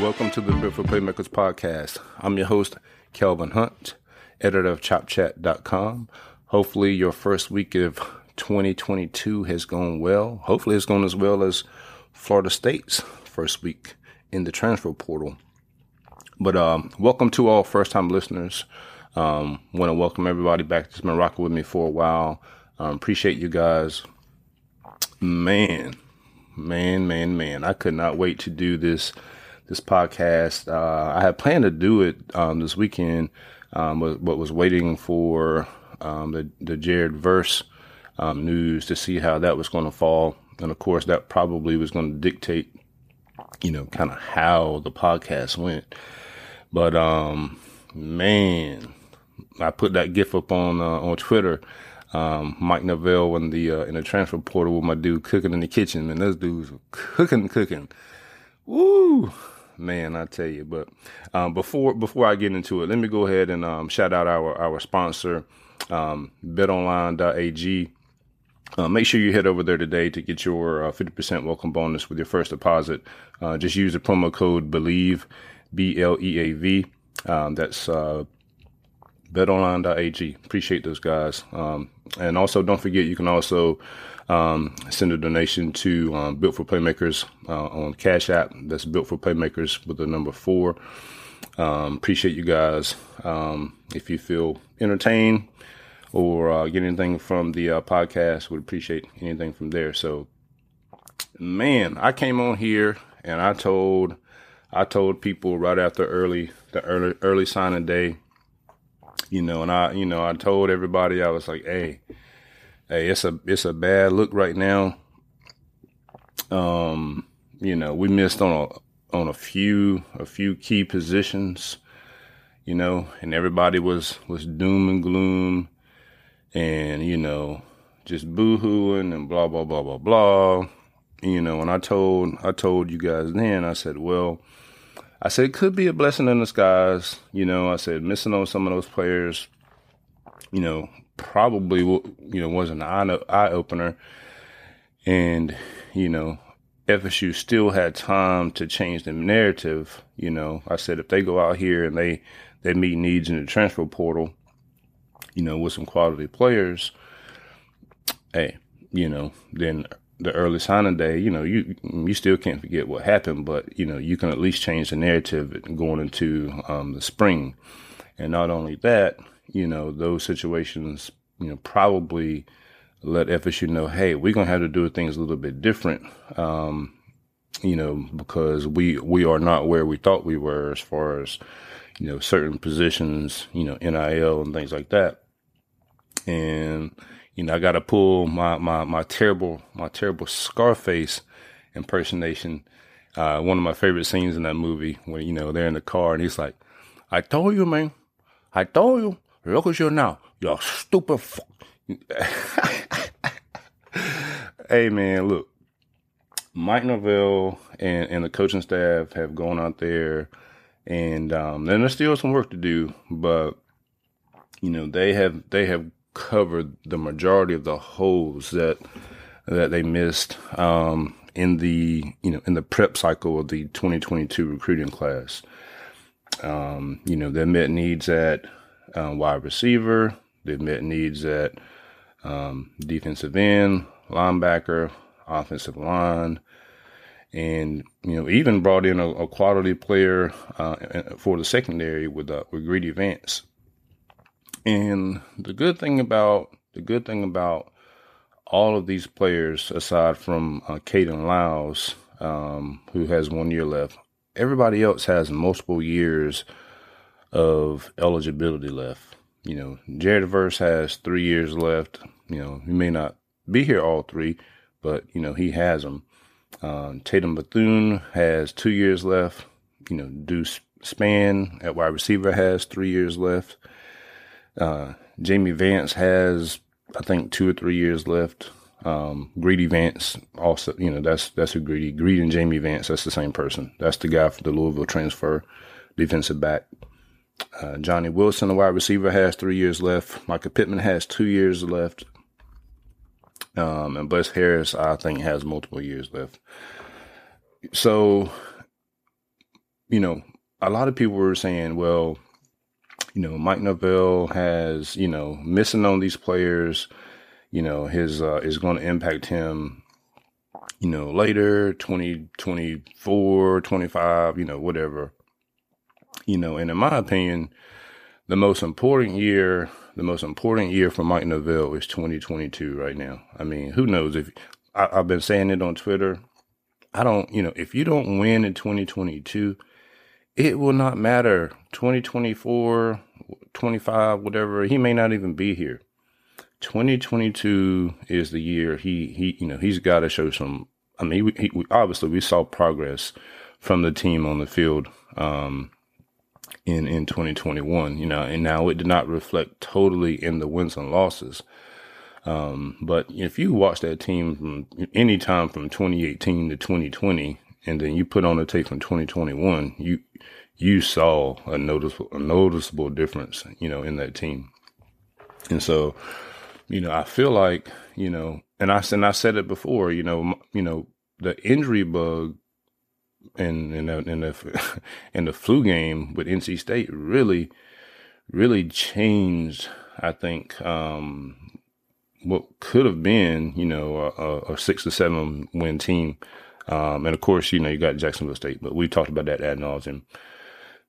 Welcome to the for Playmakers podcast. I'm your host, Kelvin Hunt, editor of ChopChat.com. Hopefully, your first week of 2022 has gone well. Hopefully, it's gone as well as Florida State's first week in the transfer portal. But um, welcome to all first time listeners. Um, Want to welcome everybody back that's been rocking with me for a while. Um, appreciate you guys. Man, man, man, man. I could not wait to do this this podcast. Uh, I had planned to do it um, this weekend, um, but, but, was waiting for um, the the Jared Verse um, news to see how that was going to fall, and of course that probably was going to dictate, you know, kind of how the podcast went. But um, man, I put that gif up on uh, on Twitter. Um, Mike Norvell in the uh, in the transfer portal with my dude cooking in the kitchen, man. Those dudes were cooking, cooking. Woo! Man, I tell you. But um, before before I get into it, let me go ahead and um, shout out our our sponsor, um, BetOnline.ag. Uh, make sure you head over there today to get your uh, 50% welcome bonus with your first deposit. Uh, just use the promo code BLEAV, B L E A V. Um, that's uh, betonline.ag. Appreciate those guys. Um, and also, don't forget, you can also um, send a donation to um, Built for Playmakers uh, on Cash App. That's Built for Playmakers with the number four. Um, appreciate you guys. Um, if you feel entertained or uh, get anything from the uh, podcast, would appreciate anything from there. So, man, I came on here and I told I told people right after early the early early signing day, you know, and I you know I told everybody I was like, hey hey, it's a it's a bad look right now. Um, you know, we missed on a on a few a few key positions, you know, and everybody was was doom and gloom, and you know, just boohooing and blah blah blah blah blah. You know, and I told I told you guys then, I said, well, I said it could be a blessing in disguise. You know, I said missing on some of those players, you know, probably you know was an eye, opener, and you know FSU still had time to change the narrative. You know, I said if they go out here and they they meet needs in the transfer portal, you know, with some quality players, hey, you know, then the early signing day, you know, you you still can't forget what happened, but you know, you can at least change the narrative going into um, the spring, and not only that, you know, those situations, you know, probably let FSU know, hey, we're gonna have to do things a little bit different. Um, you know, because we we are not where we thought we were as far as, you know, certain positions, you know, NIL and things like that. And, you know, I gotta pull my my my terrible my terrible Scarface impersonation. Uh, one of my favorite scenes in that movie when, you know, they're in the car and he's like, I told you, man. I told you. Look at you now. You stupid hey man, look. Mike Norvell and, and the coaching staff have gone out there and um, and there's still some work to do, but you know, they have they have covered the majority of the holes that that they missed um, in the you know in the prep cycle of the 2022 recruiting class. Um, you know, they met needs at um, wide receiver. They've met needs at um, defensive end, linebacker, offensive line, and you know even brought in a, a quality player uh, for the secondary with uh, with Greedy Vance. And the good thing about the good thing about all of these players, aside from uh, Kayden Lyles, um, who has one year left, everybody else has multiple years of eligibility left. You know, Jared Verse has three years left. You know, he may not be here all three, but you know he has them. Um, Tatum Bethune has two years left. You know, Deuce Spann at wide receiver has three years left. Uh, Jamie Vance has, I think, two or three years left. Um, Greedy Vance also, you know, that's that's who Greedy. Greedy and Jamie Vance, that's the same person. That's the guy for the Louisville transfer, defensive back. Uh, Johnny Wilson, the wide receiver, has three years left. Michael Pittman has two years left. Um, and Bless Harris, I think, has multiple years left. So, you know, a lot of people were saying, well, you know, Mike Norvell has, you know, missing on these players, you know, his, uh, is going to impact him, you know, later, 2024, 25, you know, whatever, you know, and in my opinion, the most important year, the most important year for Mike Norvell is 2022 right now. I mean, who knows if I, I've been saying it on Twitter. I don't, you know, if you don't win in 2022, it will not matter 2024 25 whatever he may not even be here 2022 is the year he he you know he's got to show some i mean he, obviously we saw progress from the team on the field um in in 2021 you know and now it did not reflect totally in the wins and losses um but if you watch that team from any time from 2018 to 2020 and then you put on the tape from 2021 you you saw a noticeable, a noticeable difference, you know, in that team. And so, you know, I feel like, you know, and I and I said it before, you know, you know, the injury bug in in the in the in the flu game with NC State really, really changed. I think um, what could have been, you know, a, a six to seven win team. Um, and of course, you know, you got Jacksonville State, but we talked about that ad nauseum.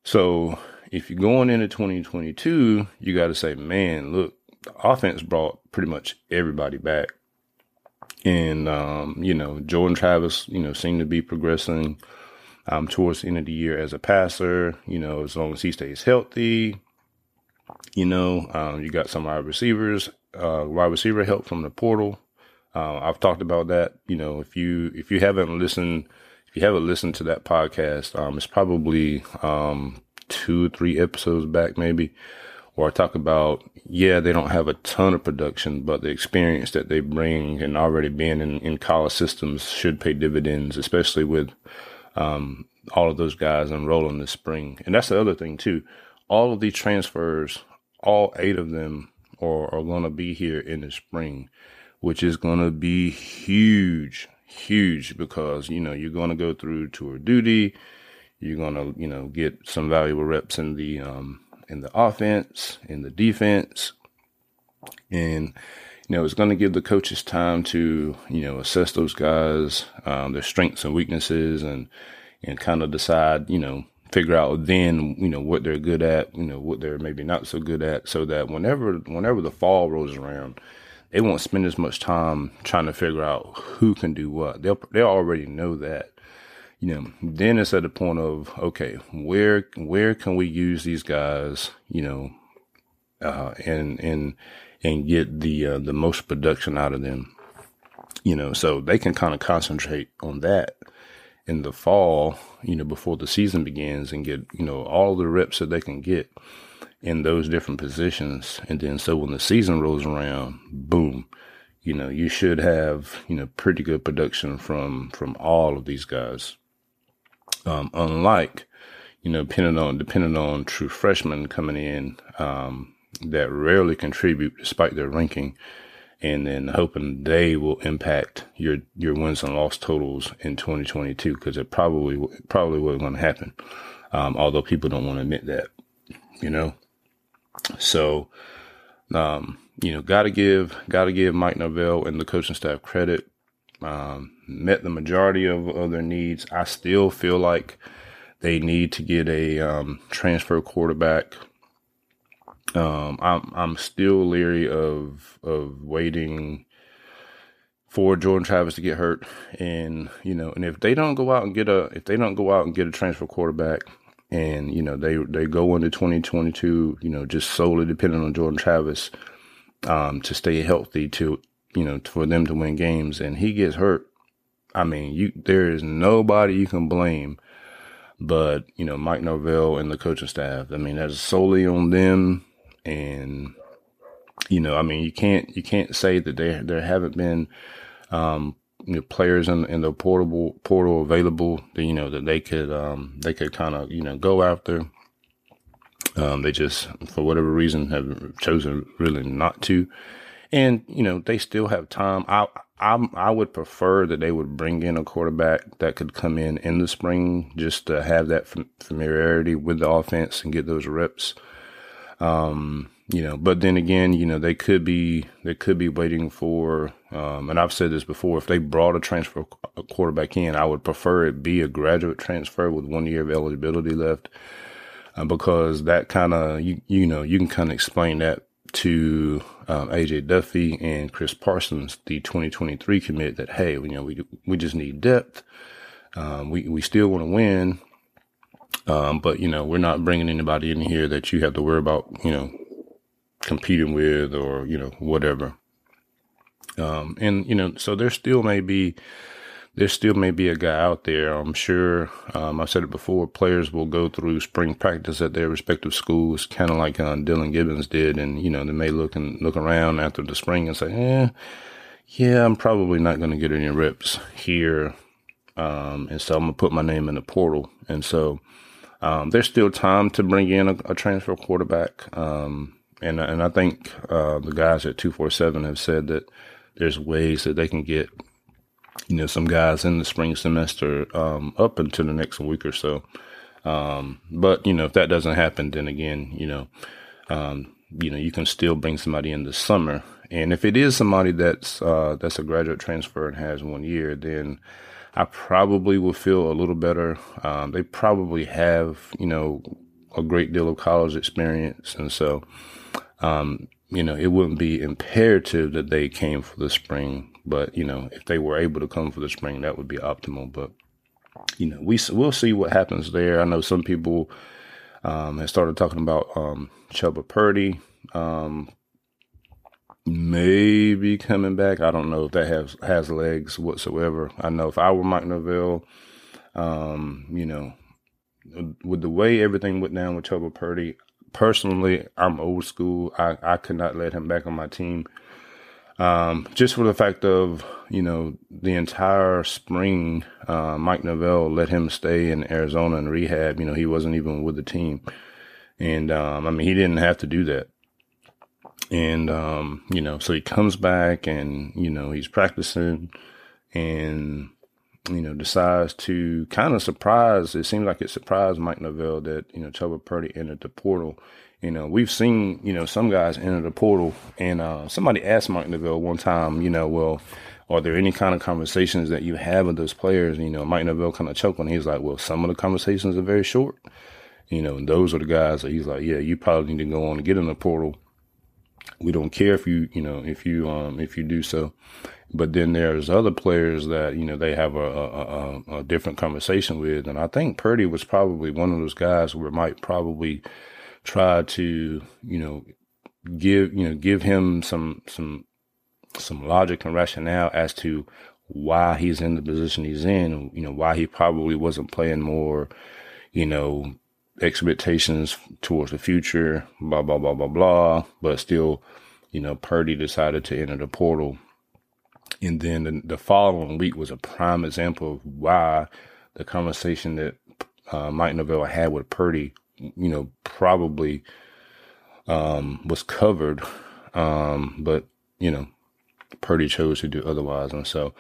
So if you're going into 2022, you got to say, man, look, the offense brought pretty much everybody back. And, um, you know, Jordan Travis, you know, seemed to be progressing um, towards the end of the year as a passer, you know, as long as he stays healthy. You know, um, you got some wide receivers, uh, wide receiver help from the portal. Uh, I've talked about that. You know, if you if you haven't listened if you haven't listened to that podcast, um, it's probably um, two, three episodes back, maybe, where I talk about, yeah, they don't have a ton of production, but the experience that they bring and already being in, in college systems should pay dividends, especially with um, all of those guys enrolling this spring. And that's the other thing, too. All of these transfers, all eight of them are, are going to be here in the spring, which is going to be huge huge because, you know, you're going to go through tour duty. You're going to, you know, get some valuable reps in the, um, in the offense, in the defense. And, you know, it's going to give the coaches time to, you know, assess those guys, um, their strengths and weaknesses and, and kind of decide, you know, figure out then, you know, what they're good at, you know, what they're maybe not so good at so that whenever, whenever the fall rolls around, they won't spend as much time trying to figure out who can do what. They'll they already know that. You know, then it's at the point of okay, where where can we use these guys? You know, uh, and and and get the uh, the most production out of them. You know, so they can kind of concentrate on that in the fall. You know, before the season begins, and get you know all the reps that they can get in those different positions. And then so when the season rolls around, boom, you know, you should have, you know, pretty good production from, from all of these guys. Um, unlike, you know, depending on, depending on true freshmen coming in, um, that rarely contribute despite their ranking and then hoping they will impact your, your wins and loss totals in 2022 because it probably, probably wasn't going to happen. Um, although people don't want to admit that, you know, so, um, you know, gotta give, gotta give Mike Norvell and the coaching staff credit. Um, met the majority of, of their needs. I still feel like they need to get a, um, transfer quarterback. Um, I'm, I'm still leery of, of waiting for Jordan Travis to get hurt. And, you know, and if they don't go out and get a, if they don't go out and get a transfer quarterback, and you know they they go into 2022 you know just solely depending on Jordan Travis um, to stay healthy to you know, for them to win games and he gets hurt. I mean, you, there is nobody you can blame but, you know, Mike Norvell and the coaching staff. I mean, that's solely on them. And, you know, I mean, you can't, you can't say that there, there haven't been, um, you know, players in, in the portable portal available that, you know, that they could, um, they could kind of, you know, go after. Um, they just, for whatever reason, have chosen really not to. And, you know, they still have time. I, I, I would prefer that they would bring in a quarterback that could come in in the spring just to have that familiarity with the offense and get those reps. Um, you know, but then again, you know, they could be, they could be waiting for, um, and I've said this before, if they brought a transfer quarterback in, I would prefer it be a graduate transfer with one year of eligibility left. Uh, because that kind of, you, you know, you can kind of explain that to um, AJ Duffy and Chris Parsons, the 2023 commit, that hey, you know, we we just need depth. Um, we we still want to win, um, but you know, we're not bringing anybody in here that you have to worry about, you know, competing with or you know whatever. Um, and you know, so there still may be there still may be a guy out there. I'm sure. Um, I've said it before. Players will go through spring practice at their respective schools, kind of like uh, Dillan Gibbons did, and you know they may look and look around after the spring and say, "Yeah, yeah, I'm probably not going to get any reps here," um, and so I'm gonna put my name in the portal. And so um, there's still time to bring in a, a transfer quarterback. Um, and and I think uh, the guys at two four seven have said that there's ways that they can get you know, some guys in the spring semester um, up until the next week or so. Um, but you know, if that doesn't happen, then again, you know, um, you know, you can still bring somebody in the summer. And if it is somebody that's uh, that's a graduate transfer and has one year, then I probably will feel a little better. Um, they probably have, you know, a great deal of college experience, and so, um, you know, it wouldn't be imperative that they came for the spring but you know, if they were able to come for the spring, that would be optimal. But you know, we we'll see what happens there. I know some people um, have started talking about um, Chubba Purdy um, maybe coming back. I don't know if that has has legs whatsoever. I know if I were Mike Norvell, um, you know, with the way everything went down with Chubba Purdy, personally, I'm old school. I, I could not let him back on my team. Um, just for the fact of, you know, the entire spring, uh, Mike Norvell let him stay in Arizona and rehab. You know, he wasn't even with the team. And, um, I mean, he didn't have to do that. And, um, you know, so he comes back and, you know, he's practicing and, you know, decides to kind of surprise. It seems like it surprised Mike Norvell that, you know, Chubba Purdy entered the portal you know, we've seen, you know, some guys enter the portal and uh, somebody asked Mike Norvell one time, you know, well, are there any kind of conversations that you have with those players? You know, Mike Norvell kind of choked on. He's like, well, some of the conversations are very short. You know, and those are the guys that he's like, yeah, you probably need to go on and get in the portal. We don't care if you, you know, if you, um, if you do so. But then there's other players that, you know, they have a, a, a, a different conversation with. And I think Purdy was probably one of those guys where might probably try to, you know, give, you know, give him some, some, some logic and rationale as to why he's in the position he's in, you know, why he probably wasn't playing more, you know, expectations towards the future, blah, blah, blah, blah, blah. But still, you know, Purdy decided to enter the portal. And then the, the following week was a prime example of why the conversation that uh, Mike Norvell had with Purdy you know, probably um, was covered. Um, but, you know, Purdy chose to do otherwise. And so,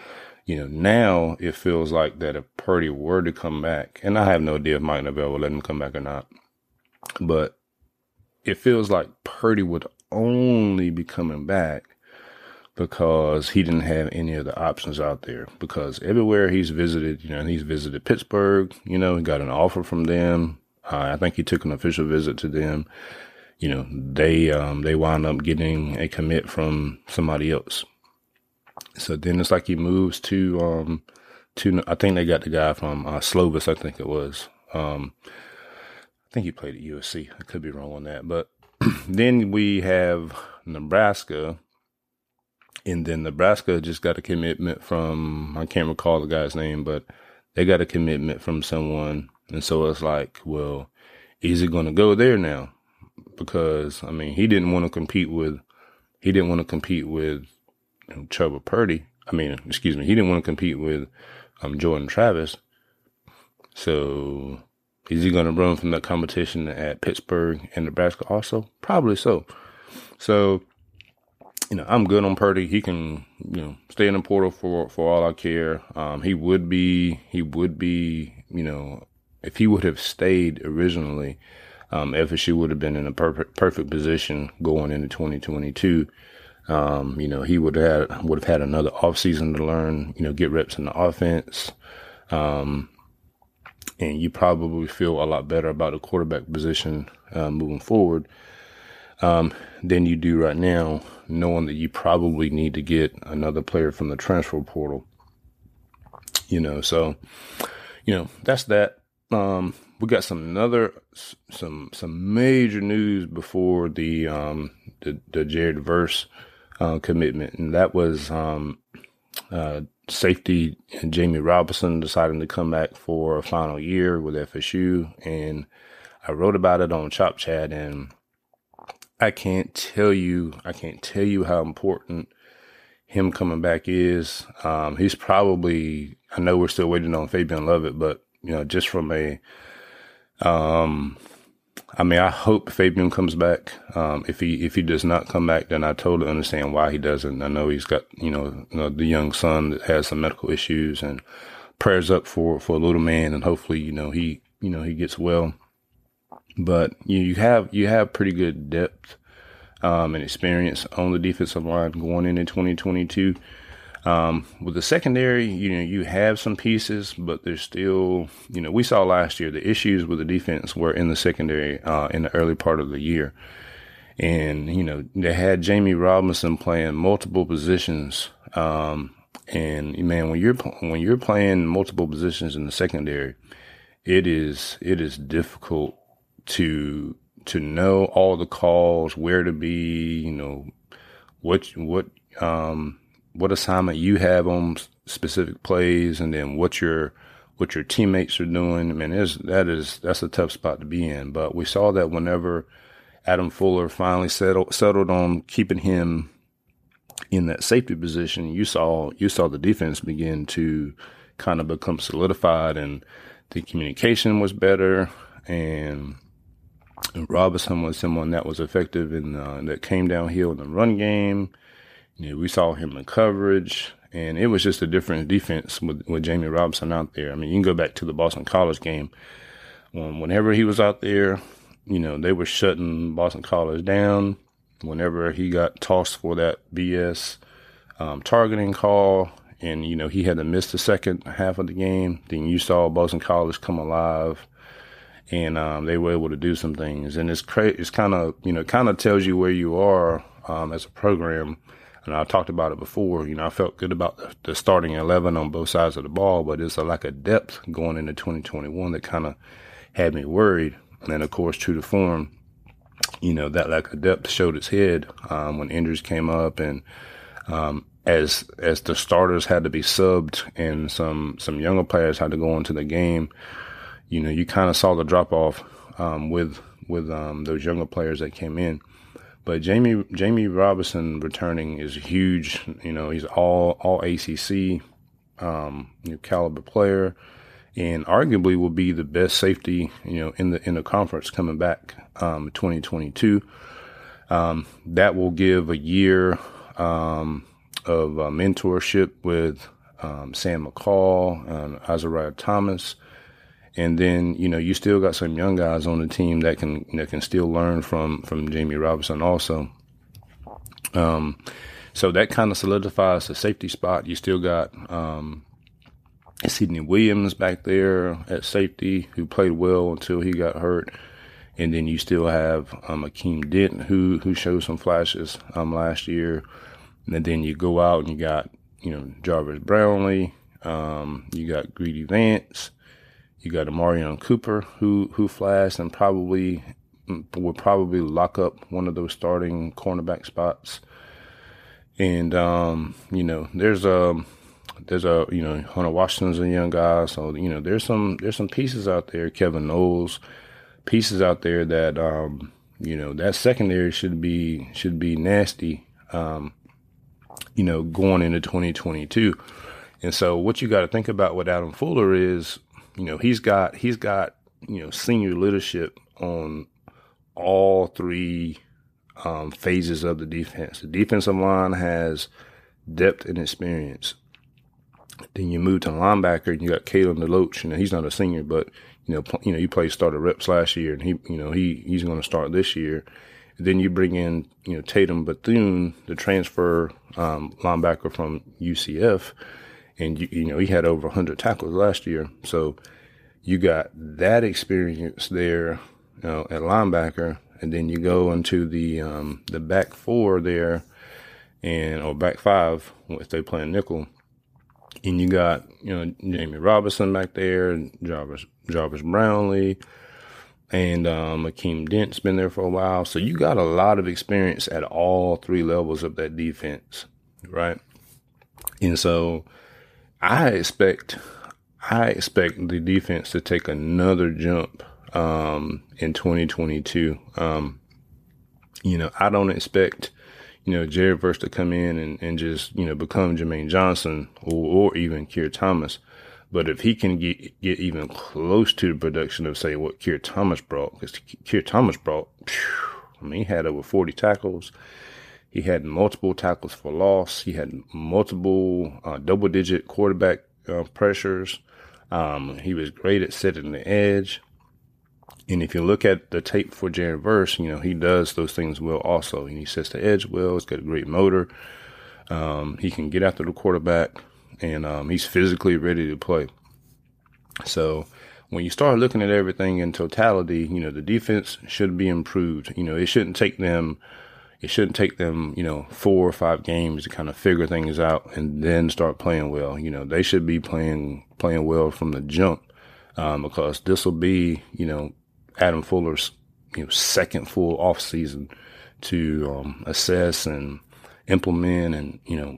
you know, now it feels like that if Purdy were to come back, and I have no idea if Mike Norvell will let him come back or not, but it feels like Purdy would only be coming back because he didn't have any of the options out there. Because everywhere he's visited, you know, he's visited Pittsburgh, you know, he got an offer from them. Uh, I think he took an official visit to them. You know, they um, they wound up getting a commit from somebody else. So then it's like he moves to um, to I think they got the guy from uh, Slovis. I think it was. Um, I think he played at USC. I could be wrong on that, but then we have Nebraska, And then Nebraska just got a commitment from, I can't recall the guy's name, but they got a commitment from someone. And so it's like, well, is he going to go there now? Because, I mean, he didn't want to compete with, he didn't want to compete with Trevor Purdy. I mean, excuse me, he didn't want to compete with um, Jordan Travis. So is he going to run from that competition at Pittsburgh and Nebraska also? Probably so. So, you know, I'm good on Purdy. He can, you know, stay in the portal for, for all I care. Um, he would be, he would be, you know, if he would have stayed originally, um, FSU would have been in a perfect, perfect position going into 2022. Um, you know, he would have, would have had another offseason to learn, you know, get reps in the offense. Um, and you probably feel a lot better about the quarterback position uh, moving forward um, than you do right now, knowing that you probably need to get another player from the transfer portal. You know, so you know that's that. Um, we got some another some some major news before the um, the, the Jared Verse uh, commitment, and that was um, uh, safety and Jammie Robinson deciding to come back for a final year with FSU. And I wrote about it on Chop Chat and I can't tell you, I can't tell you how important him coming back is. Um, he's probably, I know we're still waiting on Fabian Lovett, but you know, just from a, um, I mean, I hope Fabian comes back. Um, if he if he does not come back, then I totally understand why he doesn't. I know he's got you know, you know the young son that has some medical issues, and prayers up for for a little man, and hopefully you know he you know he gets well. But you, you have you have pretty good depth um, and experience on the defensive line going into 2022. Um, with the secondary, you know, you have some pieces, but there's still, you know, we saw last year the issues with the defense were in the secondary uh, in the early part of the year. And, you know, they had Jammie Robinson playing multiple positions. Um, and man, when you're, when you're playing multiple positions in the secondary, it is, it is difficult to, to know all the calls, where to be, you know, what, what, um, what assignment you have on specific plays and then what your what your teammates are doing. I mean, is that is that's a tough spot to be in. But we saw that whenever Adam Fuller finally settled settled on keeping him in that safety position, you saw you saw the defense begin to kind of become solidified and the communication was better and Robinson was someone that was effective in uh, that came downhill in the run game. You know, we saw him in coverage, and it was just a different defense with, with Jammie Robinson out there. I mean, you can go back to the Boston College game. Um, whenever he was out there, you know, they were shutting Boston College down. Whenever he got tossed for that BS um, targeting call, and you know he had to miss the second half of the game, then you saw Boston College come alive, and um, they were able to do some things. And it's cra- it's kind of you know kind of tells you where you are um, as a program and I talked about it before. You know, I felt good about the, starting 11 on both sides of the ball, but it's a lack of depth going into 2021 that kind of had me worried. And then, of course, true to form, you know, that lack of depth showed its head um, when injuries came up and um, as as the starters had to be subbed and some some younger players had to go into the game, you know, you kind of saw the drop off um, with with um, those younger players that came in. But Jamie Jammie Robinson returning is huge. You know, he's all all ACC um, caliber player, and arguably will be the best safety you know in the in the conference coming back um, 2022. Um, that will give a year um, of uh, mentorship with um, Sam McCall and Isaiah Thomas and then, you know, you still got some young guys on the team that can, that can still learn from, from Jammie Robinson also. Um, so that kind of solidifies the safety spot. You still got, um, Sidney Williams back there at safety who played well until he got hurt. And then you still have, um, Akeem Dent who, who showed some flashes, um, last year. And then you go out and you got, you know, Jarvis Brownlee, um, you got Greedy Vance, you got Omarion Cooper who who flashed and probably would probably lock up one of those starting cornerback spots. And um, you know, there's a there's a you know Hunter Washington's a young guy, so you know there's some there's some pieces out there. Kevin Knowles, pieces out there that um, you know that secondary should be should be nasty. Um, you know, going into 2022. And so what you got to think about with Adam Fuller is, you know, he's got he's got you know senior leadership on all three um, phases of the defense. The defensive line has depth and experience. Then you move to linebacker, and you got Kalen DeLoach. You know, he's not a senior, but you know, pl- you know, he played started reps last year, and he, you know, he he's going to start this year. And then you bring in, you know, Tatum Bethune, the transfer um, linebacker from UCF, and you, you know he had over 100 tackles last year. So you got that experience there, you know, at linebacker, and then you go into the um, the back four there, and or back five if they play nickel, and you got you know Jammie Robinson back there, and Jarvis Jarvis Brownlee, and um, Akeem Dent's been there for a while, so you got a lot of experience at all three levels of that defense, right? And so I expect I expect the defense to take another jump um, in 2022. Um, you know, I don't expect, you know, Jared Verse to come in and, and just, you know, become Jermaine Johnson or, or even Keir Thomas. But if he can get, get even close to the production of, say, what Keir Thomas brought, because Keir Thomas brought, I mean, he had over 40 tackles. He had multiple tackles for loss. He had multiple uh, double digit quarterback uh, pressures. Um, he was great at setting the edge. And if you look at the tape for Jared Verse, you know, he does those things well also. And he sets the edge well. He's got a great motor. Um, he can get after the quarterback and um, he's physically ready to play. So when you start looking at everything in totality, you know, the defense should be improved. You know, it shouldn't take them it shouldn't take them, you know, four or five games to kind of figure things out and then start playing well. You know, they should be playing playing well from the jump um, because this will be, you know, Adam Fuller's you know second full off season to um, assess and implement and you know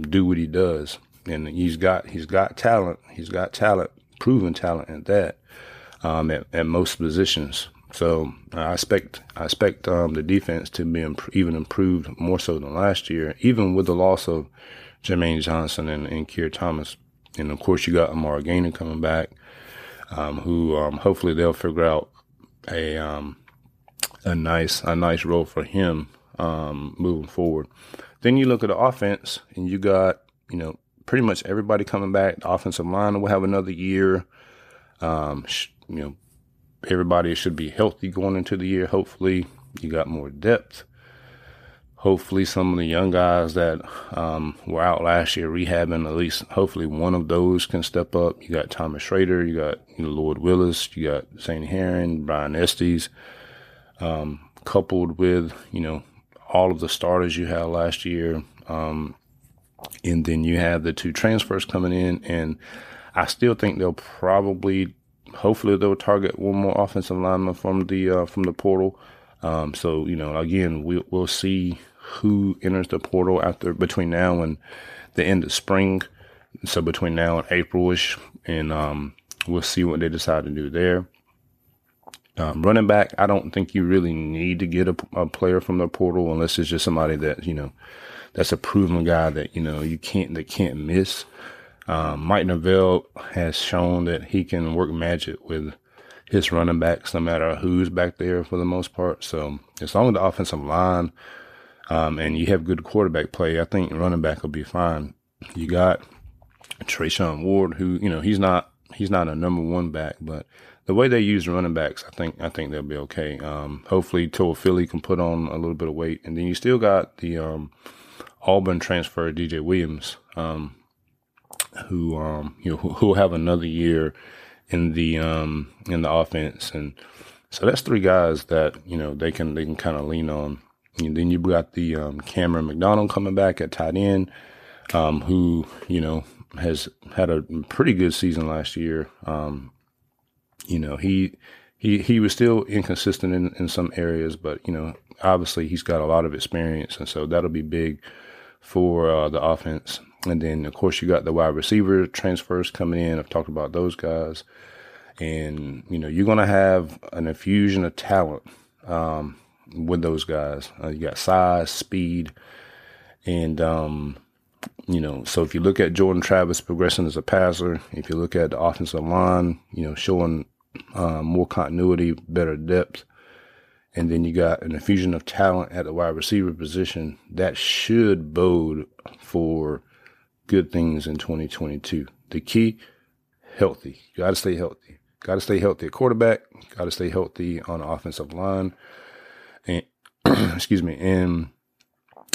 do what he does. And he's got he's got talent. He's got talent, proven talent at that um, at, at most positions. So I expect I expect um, the defense to be imp- even improved more so than last year, even with the loss of Jermaine Johnson and, and Keir Thomas. And of course, you got Amari Gainer coming back, um, who um, hopefully they'll figure out a um, a nice a nice role for him um, moving forward. Then you look at the offense, and you got you know pretty much everybody coming back. The offensive line will have another year. Um, you know, everybody should be healthy going into the year. Hopefully, you got more depth. Hopefully, some of the young guys that um, were out last year rehabbing, at least hopefully one of those can step up. You got Thomas Shrader, you got you know, Lloyd Willis, you got St. Heron, Brian Estes, um, coupled with you know all of the starters you had last year, um, and then you have the two transfers coming in, and I still think they'll probably, hopefully, they'll target one more offensive lineman from the uh, from the portal. Um, so you know, again, we, we'll see who enters the portal after between now and the end of spring. So between now and Aprilish, and um, we'll see what they decide to do there. Um, running back, I don't think you really need to get a, a, player from the portal unless it's just somebody that you know that's a proven guy that you know you can't that can't miss. Um, Mike Norvell has shown that he can work magic with his running backs, no matter who's back there for the most part. So as long as the offensive line um, and you have good quarterback play, I think running back will be fine. You got Treshaun Ward, who you know he's not he's not a number one back, but the way they use running backs, I think I think they'll be okay. Um, hopefully, Philly can put on a little bit of weight, and then you still got the um, Auburn transfer DJ Williams, um, who um, you know who will have another year in the um, in the offense, and so that's three guys that you know they can they can kind of lean on. And then you've got the um, Camren McDonald coming back at tight end, um, who you know has had a pretty good season last year. Um, you know he he he was still inconsistent in, in some areas, but you know obviously he's got a lot of experience, and so that'll be big for uh, the offense. And then, of course, you got the wide receiver transfers coming in. I've talked about those guys. And, you know, you're going to have an infusion of talent um, with those guys. Uh, you got size, speed, and, um, you know, so if you look at Jordan Travis progressing as a passer, if you look at the offensive line, you know, showing uh, more continuity, better depth, and then you got an infusion of talent at the wide receiver position, that should bode for good things in 2022. The key, healthy. Got to stay healthy. Got to stay healthy at quarterback. Got to stay healthy on the offensive line. And excuse me, and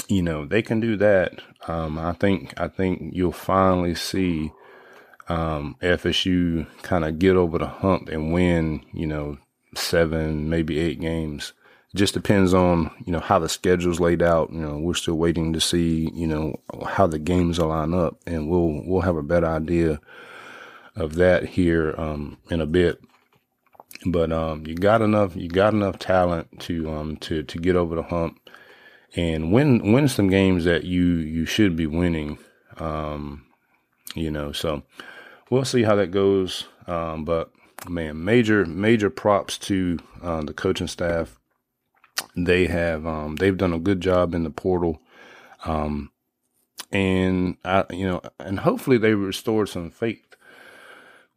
you know they can do that. Um, I think I think you'll finally see um, FSU kind of get over the hump and win. You know, seven, maybe eight games. Just depends on you know how the schedule's laid out. You know, we're still waiting to see you know how the games line up, and we'll we'll have a better idea of that here um, in a bit. But um, you got enough you got enough talent to um, to to get over the hump and win win some games that you you should be winning. Um, you know, so we'll see how that goes. Um, but man, major major props to uh, the coaching staff. They have um, they've done a good job in the portal, um, and I you know, and hopefully they restored some faith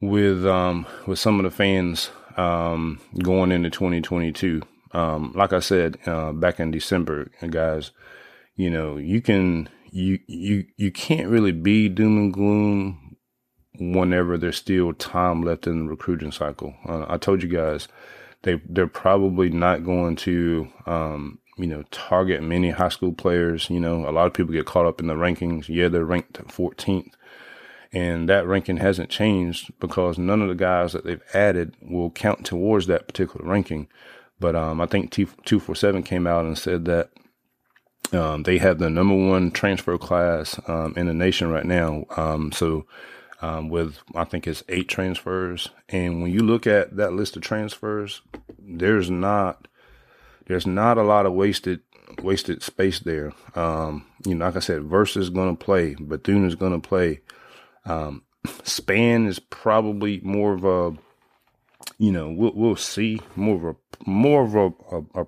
with um, with some of the fans um, going into 2022. Um, like I said uh, back in December, guys, you know you can you you you can't really be doom and gloom whenever there's still time left in the recruiting cycle. Uh, I told you guys they they're probably not going to um, you know target many high school players. You know, a lot of people get caught up in the rankings. Yeah, they're ranked 14th. And that ranking hasn't changed because none of the guys that they've added will count towards that particular ranking. But um, I think T two four seven came out and said that um, they have the number one transfer class um, in the nation right now. Um, so um, with I think it's eight transfers. And when you look at that list of transfers, there's not there's not a lot of wasted wasted space there. Um, you know, like I said, Versus is going to play, Bethune is going to play. Um, Spann is probably more of a, you know, we'll we'll see more of a more of a, a,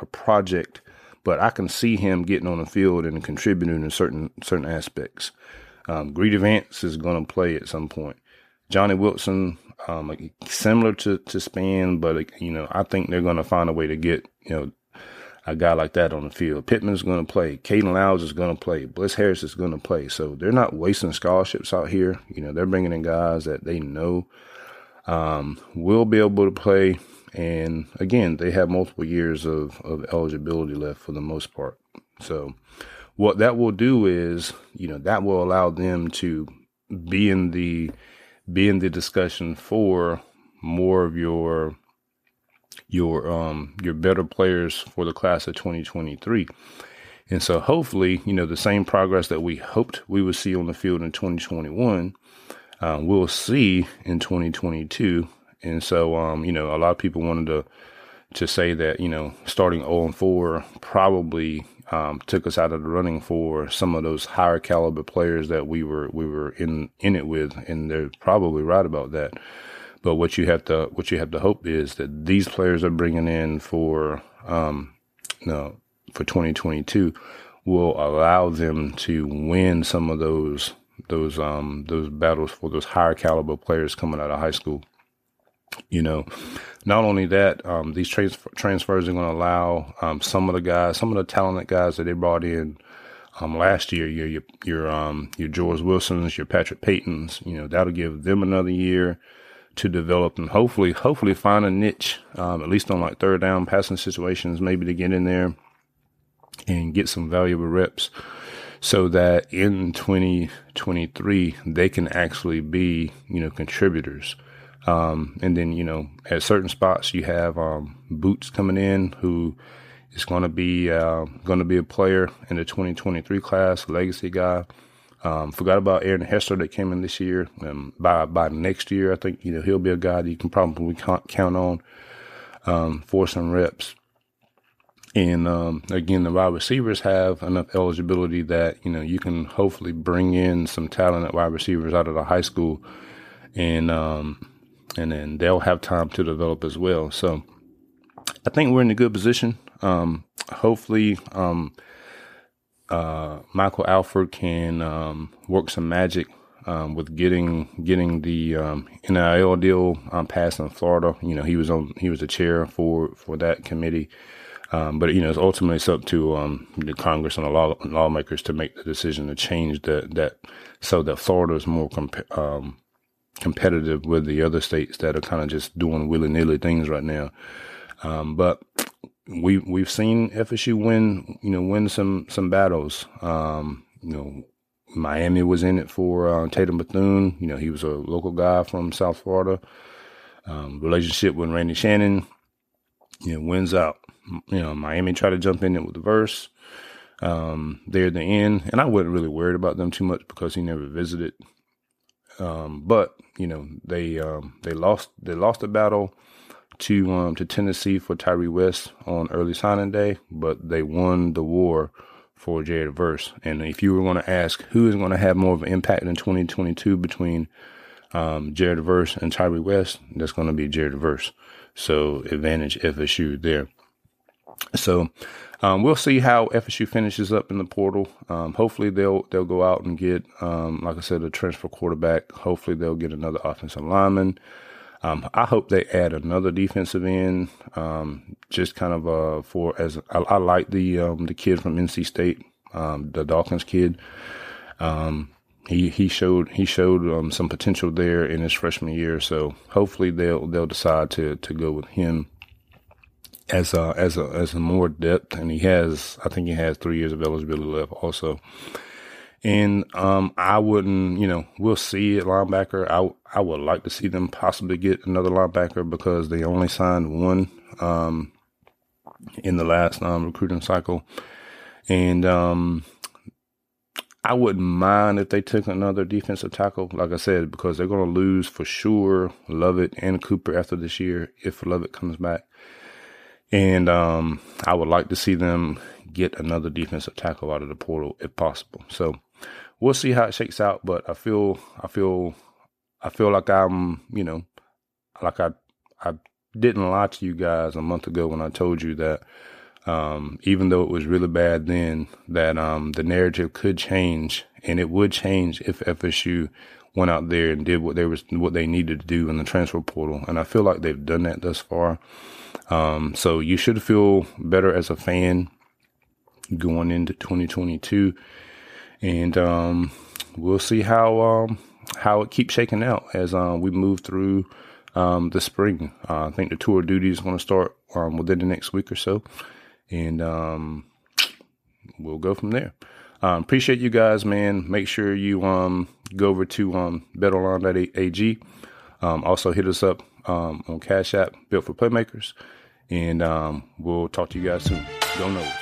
a project, but I can see him getting on the field and contributing in certain certain aspects. Um, Greedy Vance is going to play at some point. Johnny Wilson, um, similar to, to Spann, but you know, I think they're going to find a way to get you know a guy like that on the field. Pittman's going to play. Caden Louds is going to play. Bless Harris is going to play. So they're not wasting scholarships out here. You know, they're bringing in guys that they know um, will be able to play. And again, they have multiple years of, of eligibility left for the most part. So what that will do is, you know, that will allow them to be in the be in the discussion for more of your your um your better players for the class of 2023. And so hopefully, you know, the same progress that we hoped we would see on the field in 2021, uh, we'll see in 2022. And so, um, you know, a lot of people wanted to to say that you know starting 0 and 4 probably um, took us out of the running for some of those higher caliber players that we were we were in in it with, and they're probably right about that. But what you have to what you have to hope is that these players are bringing in for um, no for 2022 will allow them to win some of those those um those battles for those higher caliber players coming out of high school. You know, not only that, um, these transfer, transfers are going to allow um, some of the guys, some of the talented guys that they brought in um, last year, your your your um your George Wilsons, your Patrick Paytons, you know, that'll give them another year to develop and hopefully, hopefully find a niche, um, at least on like third down passing situations, maybe to get in there and get some valuable reps so that in 2023 they can actually be, you know, contributors. Um, and then, you know, at certain spots you have, um, Boots coming in who is going to be, uh, going to be a player in the 2023 class, legacy guy. Um, forgot about Aaron Hester that came in this year. Um, by by next year, I think you know he'll be a guy that you can probably count on um, for some reps. and um, again, the wide receivers have enough eligibility that you know you can hopefully bring in some talented wide receivers out of the high school, and um, and then they'll have time to develop as well. So I think we're in a good position. Um, hopefully, um, uh, Michael Alford can um, work some magic um, with getting getting the um, NIL deal um, passed in Florida. You know, he was on he was the chair for for that committee. But you know, it's ultimately it's up to the Congress and the law, lawmakers to make the decision to change that that so that Florida is more comp- competitive with the other states that are kind of just doing willy nilly things right now. Um, but we we've seen FSU win, you know, win some some battles. Um, you know, Miami was in it for uh, Tatum Bethune. You know, he was a local guy from South Florida. Um, relationship with Randy Shannon, you know, wins out you know, Miami tried to jump in it with the verse um, there at the end, and I wasn't really worried about them too much because he never visited. Um, but you know, they um, they lost they lost the battle to um, to Tennessee for Tyree West on early signing day, but they won the war for Jared Verse. And if you were going to ask who is going to have more of an impact in 2022 between um, Jared Verse and Tyree West, that's going to be Jared Verse. So advantage FSU there. So um, we'll see how FSU finishes up in the portal. Um, hopefully they'll they'll go out and get, um, like I said, a transfer quarterback. Hopefully they'll get another offensive lineman. Um, I hope they add another defensive end. Um, just kind of uh, for as I, I like the um, the kid from NC State, the Dawkins kid. he he showed he showed some potential there in his freshman year. So hopefully they'll they'll decide to to go with him as a as a as a more depth, and he has I think he has three years of eligibility left also. And um, I wouldn't, you know, we'll see at linebacker. I I would like to see them possibly get another linebacker because they only signed one um, in the last um, recruiting cycle, and um, I wouldn't mind if they took another defensive tackle. Like I said, because they're going to lose for sure Lovett and Cooper after this year if Lovett comes back. And um, I would like to see them get another defensive tackle out of the portal if possible. So we'll see how it shakes out. But I feel, I feel, I feel like I'm, you know, like I, I didn't lie to you guys a month ago when I told you that, um, even though it was really bad then, that um, the narrative could change, and it would change if FSU went out there and did what they was what they needed to do in the transfer portal. And I feel like they've done that thus far. Um, so you should feel better as a fan going into 2022. And um, we'll see how um, how it keeps shaking out as uh, we move through um, the spring. Uh, I think the tour duty is going to start um, within the next week or so, and we'll go from there. Um, appreciate you guys, man. Make sure you um, go over to um, betonline.ag. Um, also, hit us up um, on Cash App, Built for Playmakers. And um, we'll talk to you guys soon. Go Noles.